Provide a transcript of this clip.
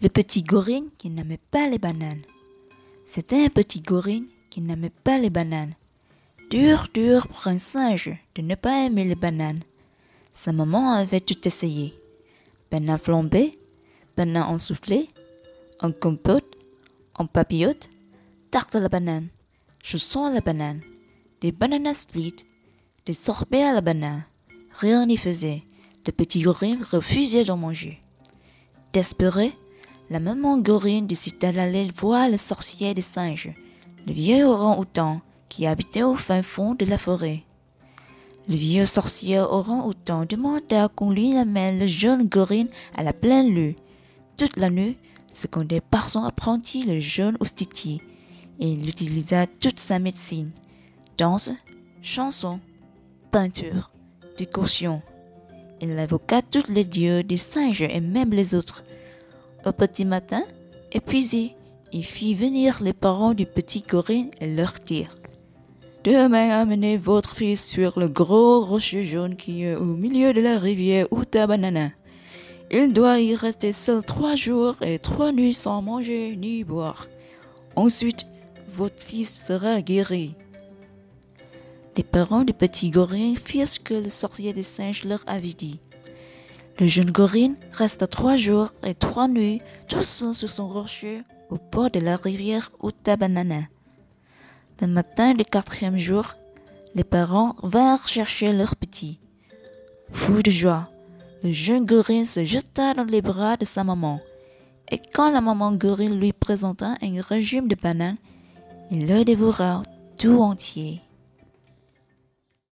Le petit gorille qui n'aimait pas les bananes. C'était un petit gorille qui n'aimait pas les bananes. Dur, dur pour un singe de ne pas aimer les bananes. Sa maman avait tout essayé. Banane flambée, banane en soufflé, en compote, en papillote, tarte à la banane, chaussons à la banane, des bananes split, des sorbets à la banane. Rien n'y faisait. Le petit gorille refusait d'en manger. Désespéré, la maman gorille décida d'aller voir le sorcier des singes, le vieux orang-outan qui habitait au fin fond de la forêt. Le vieux sorcier orang-outan demanda qu'on lui amène le jeune gorille à la pleine lune. Toute la nuit, secondé par son apprenti le jeune Oustiti, il utilisa toute sa médecine. Danse, chanson, peinture, décoration. Il invoqua tous les dieux des singes et même les autres. Au petit matin, épuisé, il fit venir les parents du petit gorille et leur dire Demain, amenez votre fils sur le gros rocher jaune qui est au milieu de la rivière Utabanana. Il doit y rester seul trois jours et trois nuits sans manger ni boire. Ensuite, votre fils sera guéri. Les parents du petit gorille firent ce que le sorcier des singes leur avait dit. Le jeune gorille resta trois jours et trois nuits tout seul sur son rocher au bord de la rivière Utabanana. Le matin du quatrième jour, les parents vinrent chercher leur petit. Fou de joie, le jeune gorille se jeta dans les bras de sa maman. Et quand la maman gorille lui présenta un régime de bananes, il le dévora tout entier.